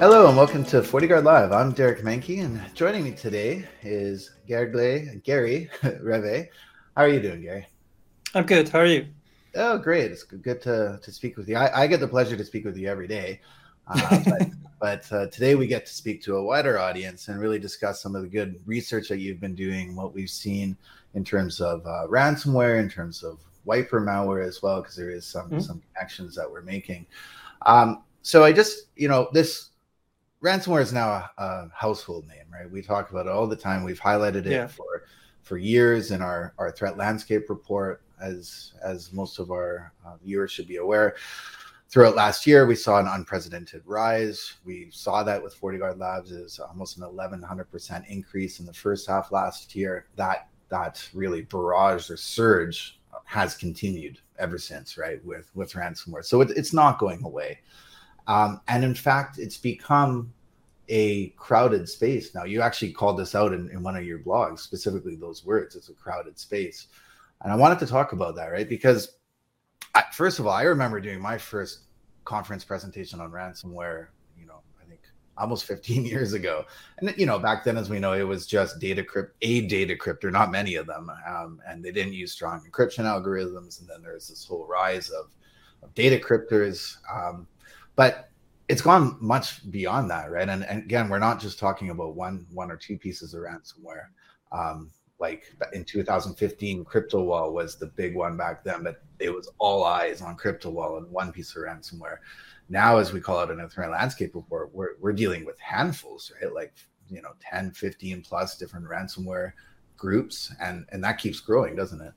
Hello and welcome to FortiGuard Live. I'm Derek Manky, and joining me today is Gergely, Gary Revay. How are you doing, Gary? I'm good. How are you? Oh, great. It's good to, to speak with you. I, I get the pleasure to speak with you every day. Uh, but, but uh, today we get to speak to a wider audience and really discuss some of the good research that you've been doing, what we've seen in terms of uh, ransomware, in terms of wiper malware as well, because there is some, mm-hmm. some connections that we're making. Um, so I just, you know, this ransomware is now a, a, household name, right? We talk about it all the time. We've highlighted it yeah. for for years in our our threat landscape report, as as most of our uh, viewers should be aware. Throughout last year, we saw an unprecedented rise. We saw that with FortiGuard Labs is almost an 1100% increase in the first half last year. That that really barrage or surge has continued ever since, right? With with ransomware, so it, it's not going away. Um, and in fact, it's become a crowded space now. You actually called this out in, in one of your blogs, specifically those words. It's a crowded space. And I wanted to talk about that, right? Because I, first of all, I remember doing my first conference presentation on ransomware, you know, I think almost 15 years ago. And, you know, back then, as we know, it was just data crypt, a data cryptor, not many of them. Um, and they didn't use strong encryption algorithms. And then there's this whole rise of, of data cryptors. Um, but it's gone much beyond that, right? And, and, again, we're not just talking about one one or two pieces of ransomware. Um, like in 2015, CryptoWall was the big one back then, but it was all eyes on CryptoWall and one piece of ransomware. Now, as we call it in a threat landscape report, we're, we're dealing with handfuls, right? Like, you know, 10, 15 plus different ransomware groups. And, and that keeps growing, doesn't it?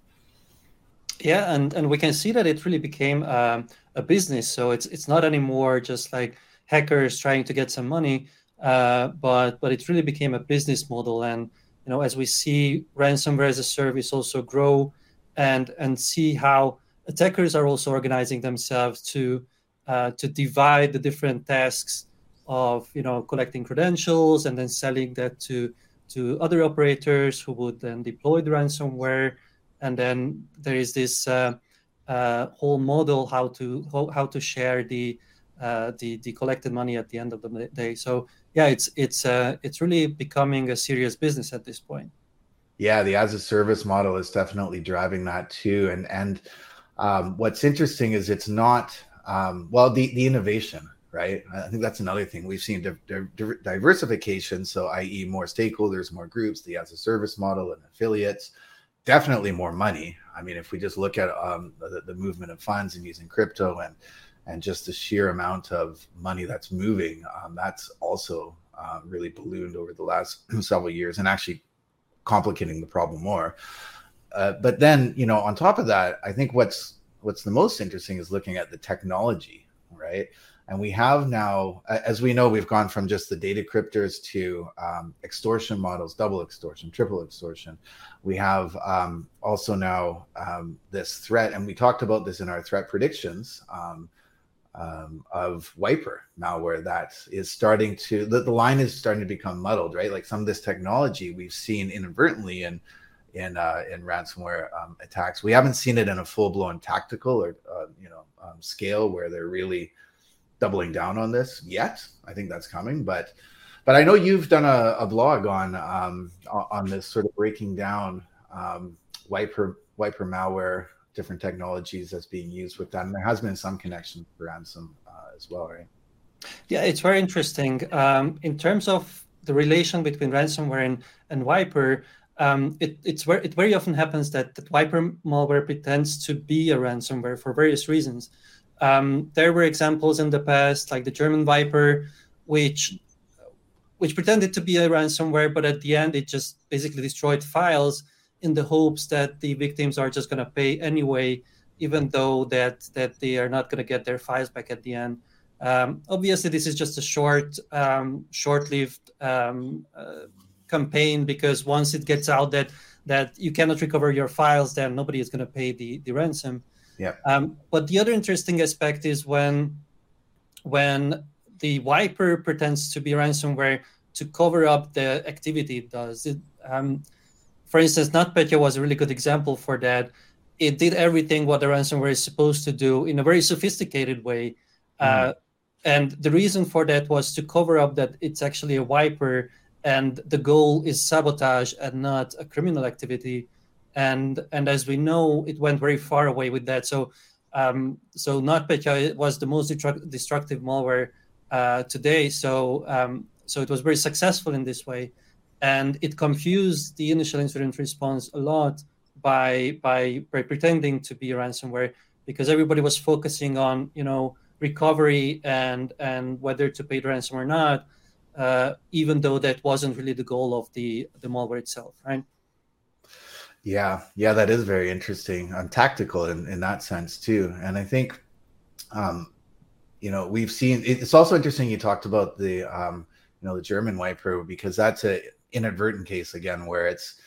Yeah, and and we can see that it really became um, a business. So it's it's not anymore just like hackers trying to get some money, uh, but but it really became a business model. And you know, as we see ransomware as a service also grow, and and see how attackers are also organizing themselves to uh, to divide the different tasks of you know collecting credentials and then selling that to to other operators who would then deploy the ransomware and then there is this uh, uh, whole model how to how, how to share the uh, the the collected money at the end of the day. So yeah, it's it's uh, it's really becoming a serious business at this point. Yeah, the as a service model is definitely driving that too. And and um, what's interesting is it's not um, well the the innovation right? I think that's another thing we've seen di- di- diversification. So, i.e., more stakeholders, more groups, the as a service model, and affiliates definitely more money. I mean, if we just look at um, the, the, movement of funds and using crypto and and just the sheer amount of money that's moving, um, that's also uh, really ballooned over the last several years and actually complicating the problem more. Uh, but then, you know, on top of that, I think what's what's the most interesting is looking at the technology, right? And we have now, as we know, we've gone from just the data cryptors to um, extortion models, double extortion, triple extortion. We have um, also now um, this threat, and we talked about this in our threat predictions um, um, of wiper malware that is starting to, the, the line is starting to become muddled, right? Like some of this technology we've seen inadvertently in in uh, in ransomware um, attacks. We haven't seen it in a full blown tactical or uh, you know scale where they're really doubling down on this yet. I think that's coming, but but I know you've done a, a blog on um, on this sort of breaking down um, wiper wiper malware, different technologies that's being used with that, and there has been some connection for ransom uh, as well, right? Yeah, it's very interesting um, in terms of the relation between ransomware and, and wiper. Um, it, it's where it very often happens that, that wiper malware pretends to be a ransomware for various reasons. Um, there were examples in the past, like the German Wiper, which which pretended to be a ransomware, but at the end it just basically destroyed files in the hopes that the victims are just going to pay anyway, even though that that they are not going to get their files back at the end. Um, obviously, this is just a short, um, short-lived um, uh, campaign because once it gets out that that you cannot recover your files, then nobody is going to pay the the ransom. Yeah. Um, but the other interesting aspect is when when the wiper pretends to be ransomware to cover up the activity it does. It, um, for instance, NotPetya was a really good example for that. It did everything what the ransomware is supposed to do in a very sophisticated way. Mm. Uh, and the reason for that was to cover up that it's actually a wiper and the goal is sabotage and not a criminal activity and and as we know it went very far away with that. So um, so NotPetya was the most destructive malware uh, today. So um, so it was very successful in this way. And it confused the initial incident response a lot by by by pretending to be ransomware because everybody was focusing on you know recovery and and whether to pay the ransom or not, uh, even though that wasn't really the goal of the the malware itself, right? Yeah, yeah, that is very interesting and tactical in, in that sense too. And I think, um, you know, we've seen it's also interesting. You talked about the, um, you know, the German wiper because that's a inadvertent case again where it's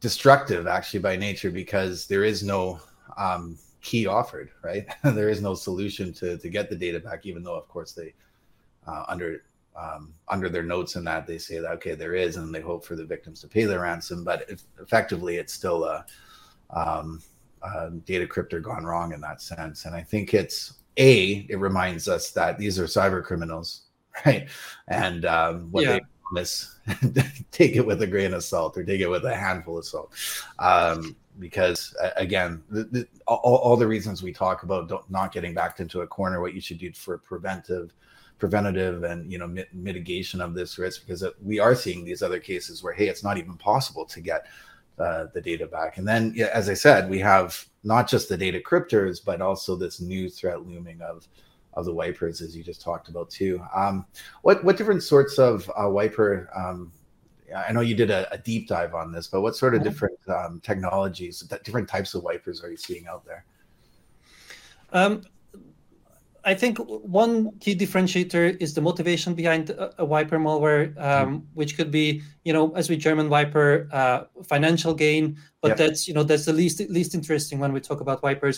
destructive actually by nature because there is no um, key offered, right? there is no solution to to get the data back, even though, of course, they uh, under um, under their notes in that they say that okay, there is, and they hope for the victims to pay the ransom, but if, effectively, it's still a, um, a data cryptor gone wrong in that sense. And I think it's a it reminds us that these are cyber criminals, right? And um, what yeah. they promise, take it with a grain of salt or take it with a handful of salt. Um, because again, the, the, all, all, the reasons we talk about not getting backed into a corner, what you should do for preventive, preventative, and you know mit- mitigation of this risk, because we are seeing these other cases where hey, it's not even possible to get uh, the data back. And then, yeah, as I said, we have not just the data cryptors, but also this new threat looming of of the wipers, as you just talked about too. Um, what what different sorts of uh, wiper um, I know you did a, a, deep dive on this, but what sort of different um, technologies, different types of wipers are you seeing out there? Um, I think one key differentiator is the motivation behind a, a wiper malware, um, mm which could be, you know, as with German wiper, uh, financial gain, but yep. that's you know that's the least least interesting when we talk about wipers.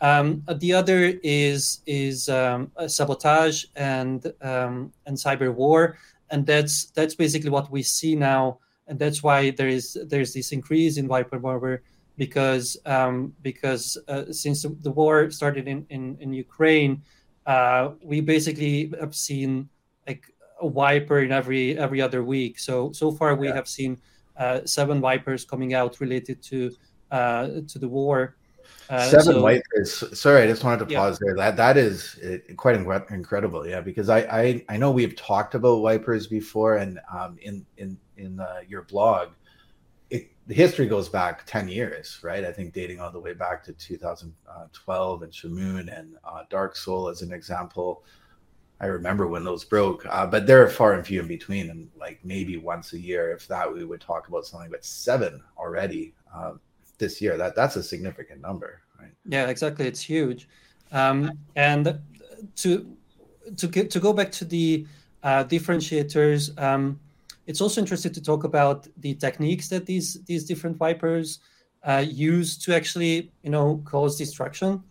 Um, the other is is um, sabotage and um, and cyber war and that's that's basically what we see now, and that's why there is there's this increase in wiper malware because um, because uh, since the war started in in, in Ukraine, uh, we basically have seen like a wiper in every every other week. So so far we yeah. have seen uh, seven wipers coming out related to uh, to the war. Uh, Seven so, wipers. Sorry, I just wanted to yeah. pause there. That that is quite incredible. Yeah, because I, I I know we've talked about wipers before, and um, in in in uh, your blog, it, the history goes back ten years, right? I think dating all the way back to 2012 and Shamoon and uh, DarkSeoul as an example. I remember when those broke, uh, but they're far and few in between, and like maybe once a year, if that, we would talk about something. But seven already. Um, this year. That that's a significant number, right? Yeah, exactly. It's huge. Um, and to to get to go back to the uh, differentiators, um, it's also interesting to talk about the techniques that these these different wipers uh, use to actually you know cause destruction.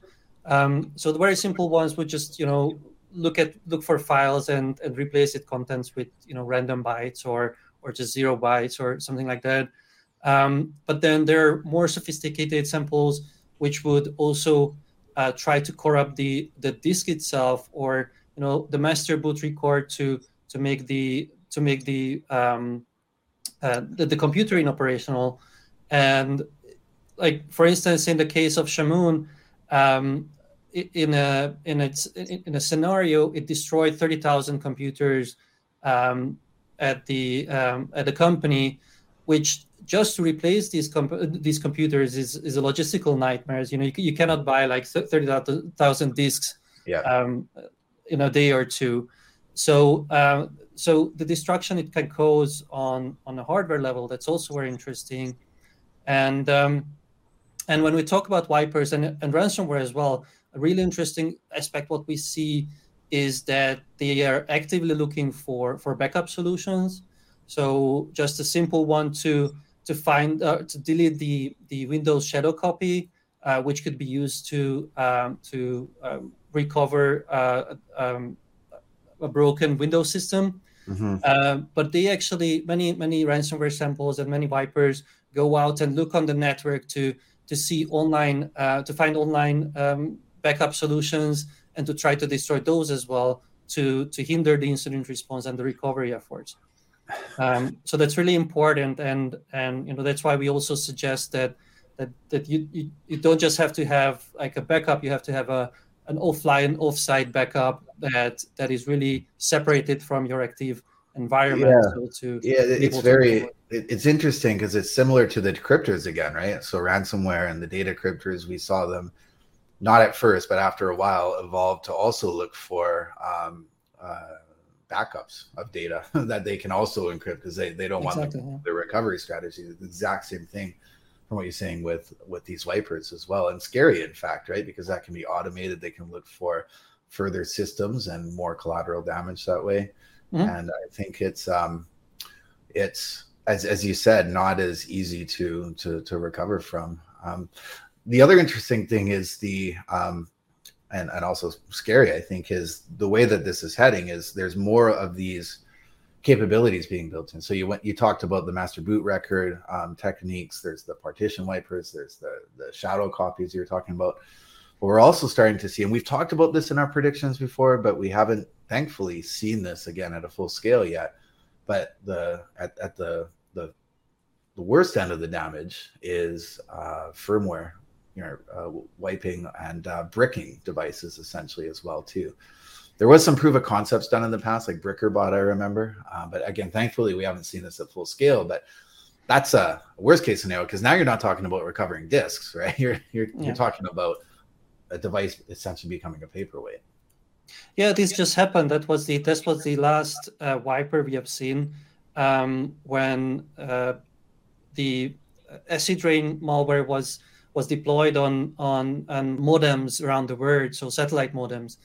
Um, so the very simple ones would just you know look at look for files and and replace it contents with you know random bytes or or just zero bytes or something like that. Um, but then there are more sophisticated samples which would also uh, try to corrupt the the disk itself or you know the master boot record to to make the to make the um, uh, the, the computer inoperational and like for instance in the case of Shamoon um, in a in its in a scenario it destroyed 30,000 computers um, at the um, at the company which just to replace these comp- these computers is, is a logistical nightmare. You know, you, you cannot buy like thirty thousand disks yeah. um, in a day or two. So, uh, so the destruction it can cause on on a hardware level that's also very interesting, and um, and when we talk about wipers and, and ransomware as well, a really interesting aspect what we see is that they are actively looking for for backup solutions. So just a simple one to to find uh, to delete the the Windows shadow copy, uh, which could be used to um, to um, recover uh, um, a broken Windows system. Mm-hmm. Uh, but they actually many many ransomware samples and many wipers go out and look on the network to to see online uh, to find online um, backup solutions and to try to destroy those as well to to hinder the incident response and the recovery efforts. Um, so that's really important, and and you know that's why we also suggest that that that you, you you don't just have to have like a backup; you have to have a an offline offsite backup that that is really separated from your active environment yeah. So to yeah it's very it's interesting because it's similar to the decryptors again right so ransomware and the data cryptors we saw them not at first but after a while evolve to also look for um, uh, backups of data that they can also encrypt because they, they don't exactly, want the, yeah. the recovery strategy the exact same thing from what you're saying with with these wipers as well and scary in fact right because that can be automated they can look for further systems and more collateral damage that way mm-hmm. and I think it's um, it's as as you said, not as easy to to to recover from. Um, the other interesting thing is the um, and and also scary, I think, is the way that this is heading. Is there's more of these capabilities being built in. So you went, you talked about the master boot record um, techniques. There's the partition wipers. There's the the shadow copies you're talking about. But we're also starting to see, and we've talked about this in our predictions before, but we haven't thankfully seen this again at a full scale yet. But the at, at the the the worst end of the damage is uh, firmware, you know, uh, wiping and uh, bricking devices essentially as well too. There was some proof of concepts done in the past, like Brickerbot, I remember. Uh, but again, thankfully, we haven't seen this at full scale. But that's a worst case scenario because now you're not talking about recovering disks, right? You're you're, yeah. you're talking about a device essentially becoming a paperweight. Yeah, this just happened. That was the this was the last uh, wiper we have seen um, when uh, the AcidRain malware was was deployed on on, on modems around the world, so satellite modems,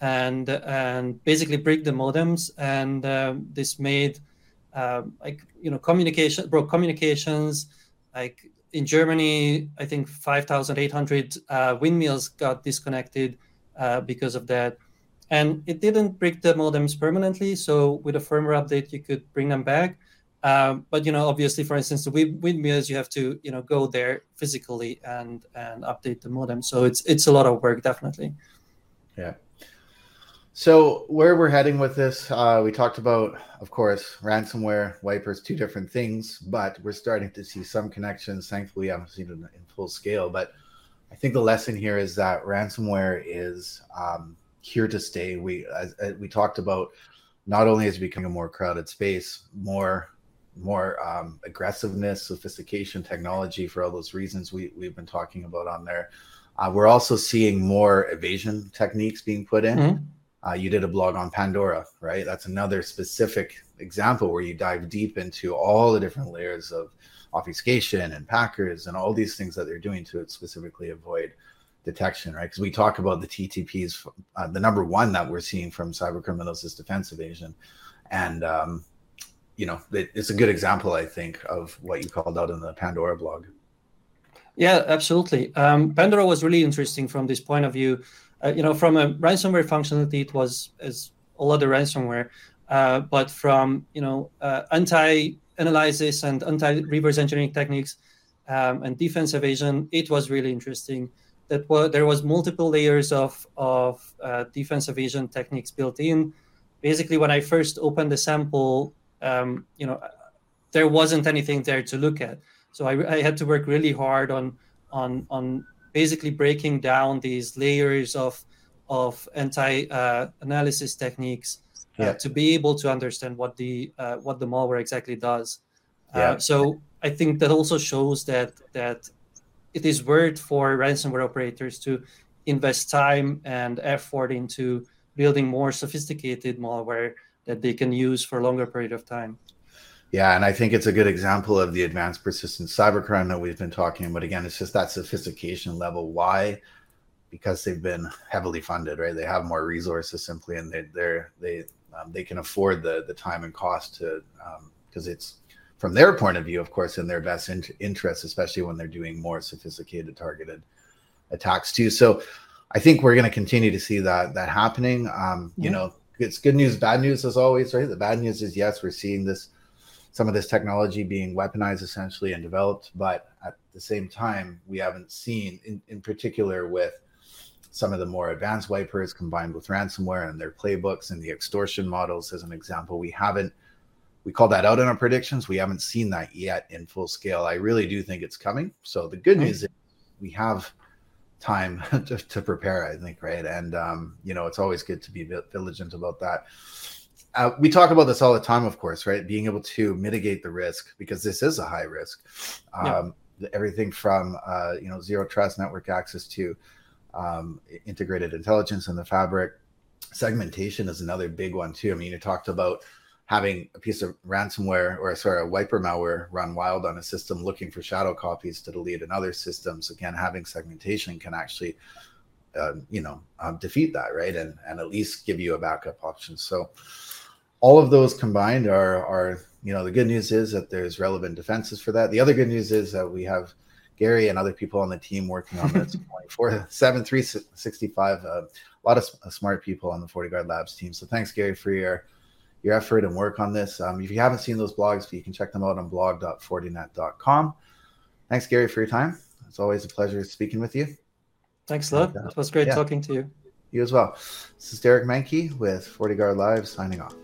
and and basically break the modems, and um, this made uh, like you know communication broke communications. Like in Germany, I think five thousand eight hundred uh, windmills got disconnected uh, because of that and it didn't break the modems permanently. So with a firmware update, you could bring them back. Um, but you know, obviously, for instance, the windmills, you have to you know go there physically and and update the modem. So it's it's a lot of work, definitely. Yeah. So where we're heading with this, uh, we talked about, of course, ransomware, wipers, two different things, but we're starting to see some connections. Thankfully, I haven't seen it in full scale, but I think the lesson here is that ransomware is um, here to stay. We as, as we talked about, not only is it becoming a more crowded space, more more um, aggressiveness, sophistication, technology for all those reasons we we've been talking about on there. Uh, we're also seeing more evasion techniques being put in. Mm-hmm. Uh, you did a blog on Pandora, right? That's another specific example where you dive deep into all the different layers of obfuscation and packers and all these things that they're doing to specifically avoid detection, right? Because we talk about the TTPs. Uh, the number one that we're seeing from cyber criminals is defense evasion, and um, you know it, it's a good example, I think, of what you called out in the Pandora blog. Yeah, absolutely. Um, Pandora was really interesting from this point of view. Uh, you know, from a ransomware functionality, it was as a lot of ransomware, uh, but from you know uh, anti-analysis and anti-reverse engineering techniques um, and defense evasion, it was really interesting that was, there was multiple layers of, of uh, defense evasion techniques built in. Basically, when I first opened the sample, um, you know, there wasn't anything there to look at. So I, I had to work really hard on on on basically breaking down these layers of of anti uh, analysis techniques uh, yeah. to be able to understand what the uh, what the malware exactly does. Uh, yeah. so I think that also shows that that it is worth for ransomware operators to invest time and effort into building more sophisticated malware that they can use for a longer period of time. Yeah, and I think it's a good example of the advanced persistent cybercrime that we've been talking about. Again, it's just that sophistication level. Why? Because they've been heavily funded, right? They have more resources simply, and they they're they um, they can afford the the time and cost to because um, it's from their point of view, of course, in their best in- interest, especially when they're doing more sophisticated targeted attacks too. So I think we're going to continue to see that that happening. Um, yeah. You know, it's good news, bad news as always, right? The bad news is yes, we're seeing this some of this technology being weaponized essentially and developed, but at the same time, we haven't seen, in, in particular with some of the more advanced wipers combined with ransomware and their playbooks and the extortion models as an example we haven't we call that out in our predictions. We haven't seen that yet in full scale. I really do think it's coming. So the good news is we have time to, to prepare i think right? And um, you know it's always good to be diligent about that uh, we talk about this all the time of course right being able to mitigate the risk because this is a high risk um, yeah. everything from uh, you know zero trust network access to um, integrated intelligence in the fabric. Segmentation is another big one too. I mean, you talked about having a piece of ransomware or sorry, a wiper malware run wild on a system looking for shadow copies to delete in other systems. Again, having segmentation can actually, uh, you know, um, defeat that, right? And and at least give you a backup option. So all of those combined are are you know the good news is that there's relevant defenses for that. The other good news is that we have Gary and other people on the team working on this. 24 7 365 uh, a lot of smart people on the FortiGuard Labs team. So thanks Gary for your your effort and work on this. Um, if you haven't seen those blogs you can check them out on blog.fortinet.com thanks Gary for your time. It's always a pleasure speaking with you. Thanks lot uh, it was great yeah. talking to you. You as well. This is Derek Manky with FortiGuard Live signing off